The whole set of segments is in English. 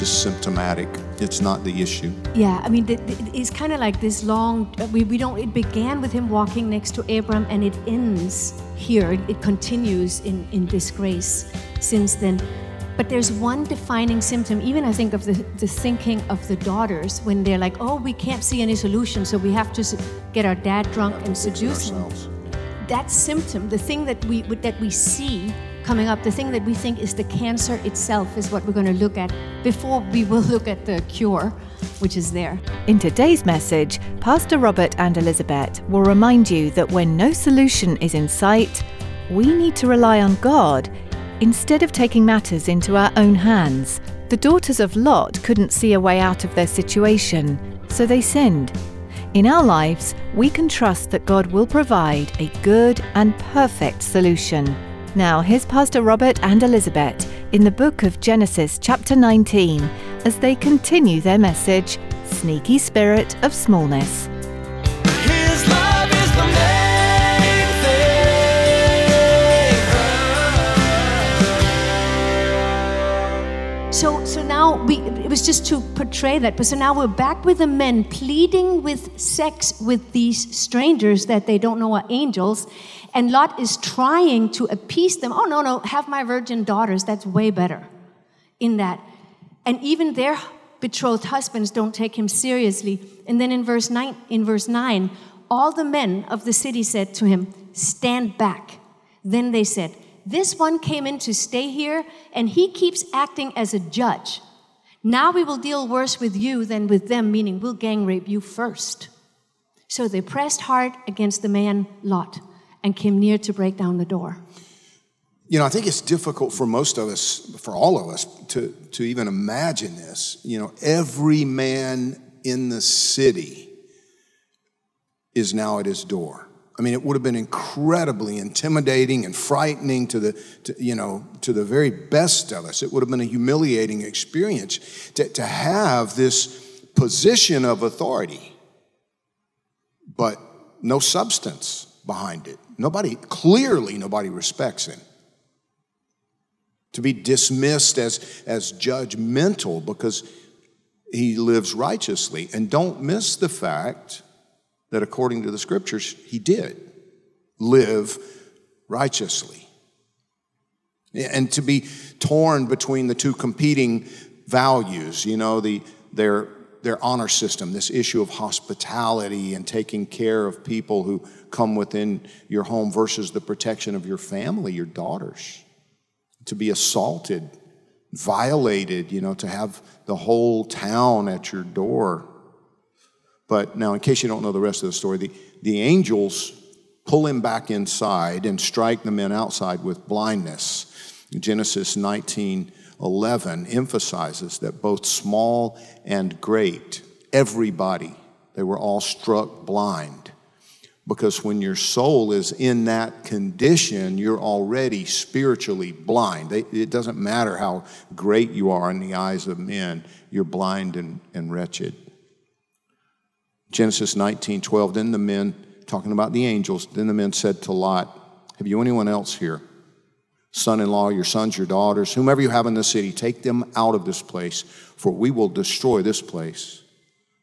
It's just symptomatic. It's not the issue. Yeah, I mean, it's kind of like this long. We, we don't. It began with him walking next to Abram, and it ends here. It, it continues in in disgrace since then. But there's one defining symptom. Even I think of the, the thinking of the daughters when they're like, "Oh, we can't see any solution, so we have to get our dad drunk and seduce him." That symptom, the thing that we that we see coming up, the thing that we think is the cancer itself, is what we're going to look at before we will look at the cure, which is there. In today's message, Pastor Robert and Elizabeth will remind you that when no solution is in sight, we need to rely on God instead of taking matters into our own hands. The daughters of Lot couldn't see a way out of their situation, so they sinned. In our lives, we can trust that God will provide a good and perfect solution. Now, here's Pastor Robert and Elizabeth in the book of Genesis, chapter 19, as they continue their message Sneaky Spirit of Smallness. His love is the main. So, so now we, it was just to portray that. But so now we're back with the men pleading with sex with these strangers that they don't know are angels. And Lot is trying to appease them. Oh, no, no, have my virgin daughters. That's way better in that. And even their betrothed husbands don't take him seriously. And then in verse 9, in verse 9, all the men of the city said to him, Stand back. Then they said, This one came in to stay here, and he keeps acting as a judge. Now we will deal worse with you than with them, meaning we'll gang rape you first. So they pressed hard against the man Lot and came near to break down the door. You know, I think it's difficult for most of us, for all of us, to, to even imagine this. You know, every man in the city is now at his door. I mean, it would have been incredibly intimidating and frightening to the, to, you know, to the very best of us. It would have been a humiliating experience to, to have this position of authority, but no substance behind it. Nobody, clearly, nobody respects him to be dismissed as, as judgmental because he lives righteously. And don't miss the fact that according to the scriptures, he did live righteously. And to be torn between the two competing values, you know, the, their, their honor system, this issue of hospitality and taking care of people who come within your home versus the protection of your family, your daughters to be assaulted, violated, you know, to have the whole town at your door. But now, in case you don't know the rest of the story, the, the angels pull him back inside and strike the men outside with blindness. Genesis 19 11 emphasizes that both small and great, everybody, they were all struck blind. Because when your soul is in that condition, you're already spiritually blind. It doesn't matter how great you are in the eyes of men, you're blind and, and wretched. Genesis 19 12, then the men, talking about the angels, then the men said to Lot, Have you anyone else here? Son in law, your sons, your daughters, whomever you have in the city, take them out of this place, for we will destroy this place,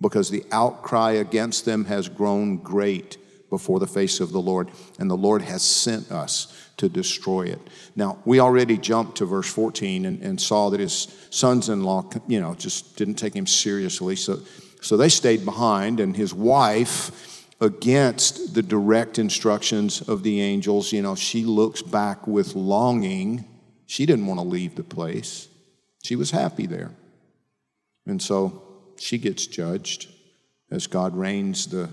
because the outcry against them has grown great before the face of the Lord, and the Lord has sent us to destroy it. Now, we already jumped to verse 14 and, and saw that his sons in law, you know, just didn't take him seriously. So, so they stayed behind, and his wife, against the direct instructions of the angels, you know, she looks back with longing. She didn't want to leave the place, she was happy there. And so she gets judged as God rains the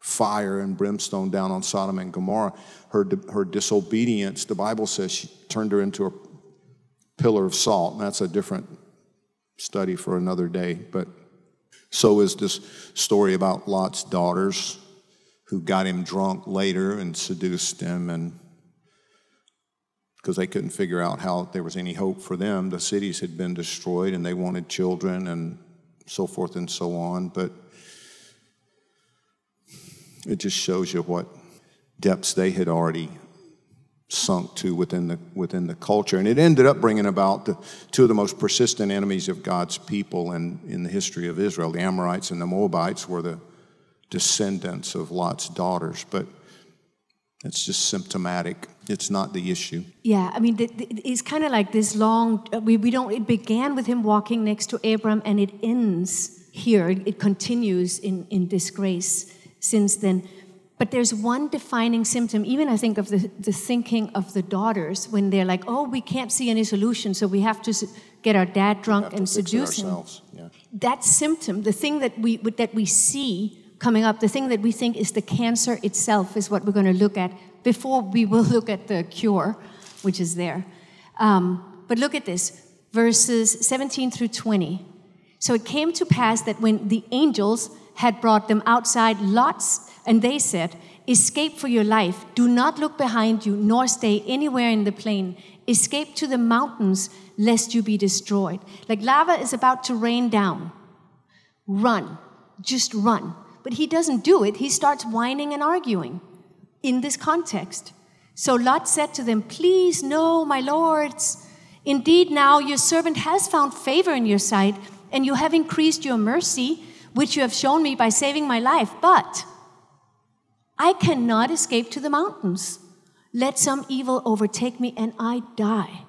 fire and brimstone down on Sodom and Gomorrah. Her, her disobedience, the Bible says she turned her into a pillar of salt. And that's a different study for another day. But So is this story about Lot's daughters who got him drunk later and seduced him and because they couldn't figure out how there was any hope for them. The cities had been destroyed and they wanted children and so forth and so on. But it just shows you what depths they had already sunk to within the, within the culture. And it ended up bringing about the, two of the most persistent enemies of God's people in, in the history of Israel. The Ammonites and the Moabites were the descendants of Lot's daughters. But it's just symptomatic. It's not the issue. Yeah, I mean, it's kind of like this long. uh, We, we don't. It began with him walking next to Abram, and it ends here. It continues in in disgrace since then. But there's one defining symptom, even I think of the, the thinking of the daughters when they're like, "Oh, we can't see any solution, so we have to get our dad drunk and seduce him." Yeah. that symptom, the thing that we that we see coming up, the thing that we think is the cancer itself, is what we're going to look at before we will look at the cure, which is there. Um, but look at this, verses 17 through 20. So it came to pass that when the angels had brought them outside lots, and they said, Escape for your life. Do not look behind you, nor stay anywhere in the plain. Escape to the mountains, lest you be destroyed. Like lava is about to rain down. Run. Just run. But he doesn't do it. He starts whining and arguing in this context. So Lot said to them, Please, no, my lords. Indeed, now your servant has found favor in your sight, and you have increased your mercy, which you have shown me by saving my life. But I cannot escape to the mountains. Let some evil overtake me, and I die.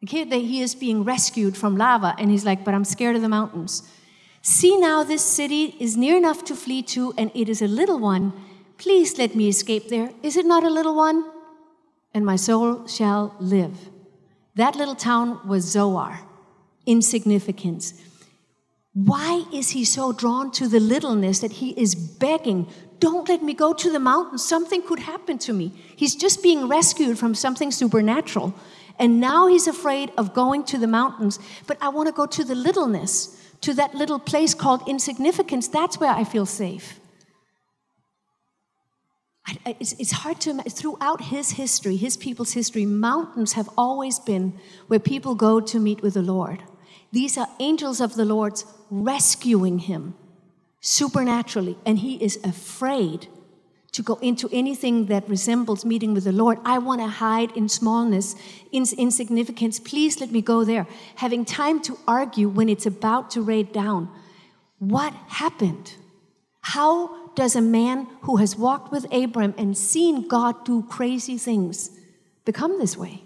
Here, that he is being rescued from lava, and he's like, But I'm scared of the mountains. See now, this city is near enough to flee to, and it is a little one. Please let me escape there. Is it not a little one? And my soul shall live. That little town was Zoar, insignificance. Why is he so drawn to the littleness that he is begging, Don't let me go to the mountains. Something could happen to me. He's just being rescued from something supernatural. And now he's afraid of going to the mountains. But I want to go to the littleness, to that little place called insignificance. That's where I feel safe. I- It's, it's hard to imagine. Throughout his history, his people's history, mountains have always been where people go to meet with the Lord. These are angels of the Lord's rescuing him supernaturally, and he is afraid to go into anything that resembles meeting with the Lord. I want to hide in smallness, in insignificance. Please let me go there. Having time to argue when it's about to rain down. What happened? How does a man who has walked with Abram and seen God do crazy things become this way?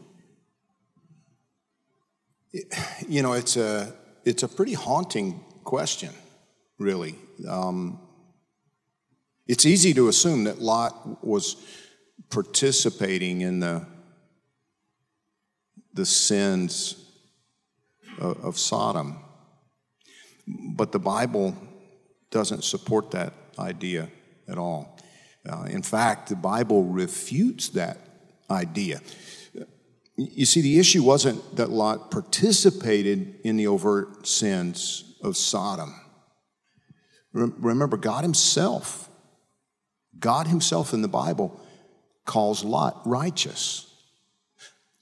You know, it's a, it's a pretty haunting question, really. Um, it's easy to assume that Lot was participating in the, the sins of, of Sodom. But the Bible doesn't support that idea at all. Uh, in fact, the Bible refutes that idea. You see, the issue wasn't that Lot participated in the overt sins of Sodom. Rem- Remember, God Himself, God Himself in the Bible calls Lot righteous.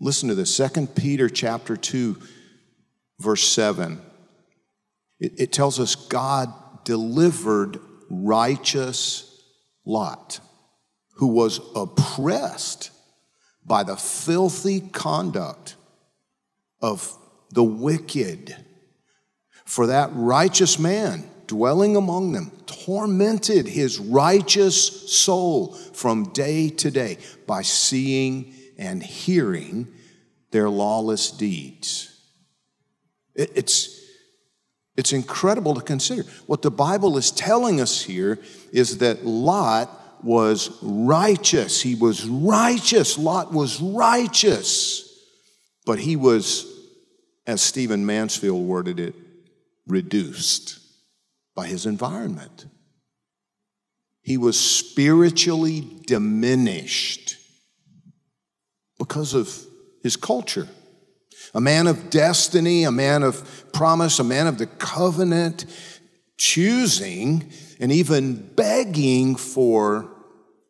Listen to this 2 Peter chapter 2, verse 7. It, it tells us God delivered righteous Lot, who was oppressed by the filthy conduct of the wicked. For that righteous man dwelling among them tormented his righteous soul from day to day by seeing and hearing their lawless deeds. It- It's, it's incredible to consider. What the Bible is telling us here is that Lot was righteous. He was righteous. Lot was righteous. But he was, as Stephen Mansfield worded it, reduced by his environment. He was spiritually diminished because of his culture. A man of destiny, a man of promise, a man of the covenant, choosing and even begging for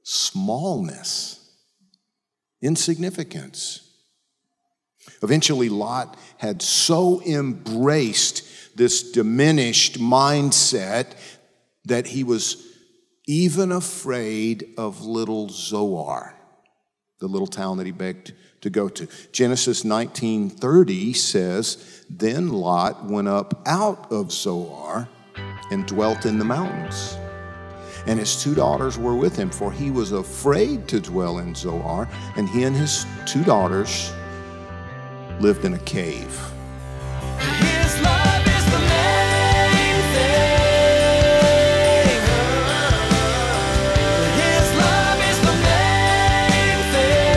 smallness, insignificance. Eventually, Lot had so embraced this diminished mindset that he was even afraid of little Zoar, the little town that he begged to go to. Genesis 19:30 says, "Then Lot went up out of Zoar and dwelt in the mountains." And his two daughters were with him, for he was afraid to dwell in Zoar, and he and his two daughters lived in a cave. His love is the main thing. His love is the main thing.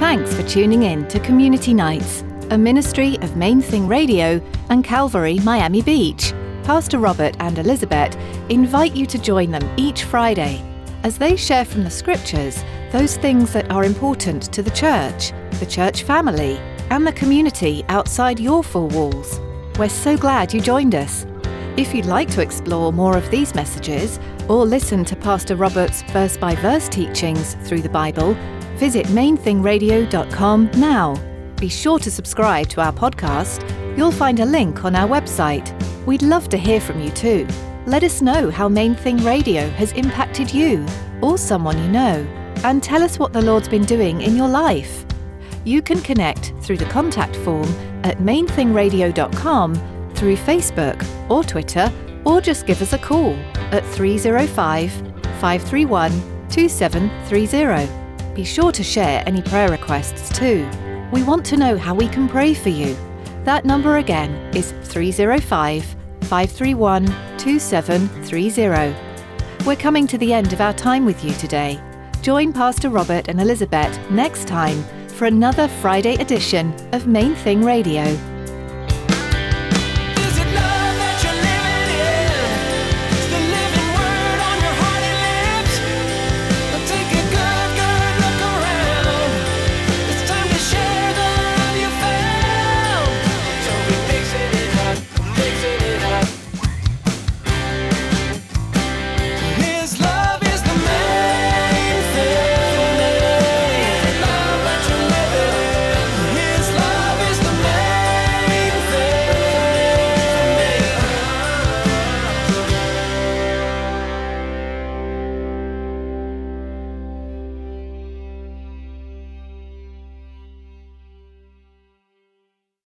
Thanks for tuning in to Community Nights, a ministry of Main Thing Radio and Calvary Miami Beach. Pastor Robert and Elizabeth invite you to join them each Friday as they share from the scriptures those things that are important to the church, the church family, and the community outside your four walls. We're so glad you joined us. If you'd like to explore more of these messages or listen to Pastor Robert's verse by verse teachings through the Bible, visit mainthingradio.com now. Be sure to subscribe to our podcast. You'll find a link on our website. We'd love to hear from you too. Let us know how Main Thing Radio has impacted you or someone you know, and tell us what the Lord's been doing in your life. You can connect through the contact form at mainthingradio.com, through Facebook or Twitter, or just give us a call at 305 531 2730. Be sure to share any prayer requests too. We want to know how we can pray for you. That number again is 305 531 2730. We're coming to the end of our time with you today. Join Pastor Robert and Elizabeth next time for another Friday edition of Main Thing Radio.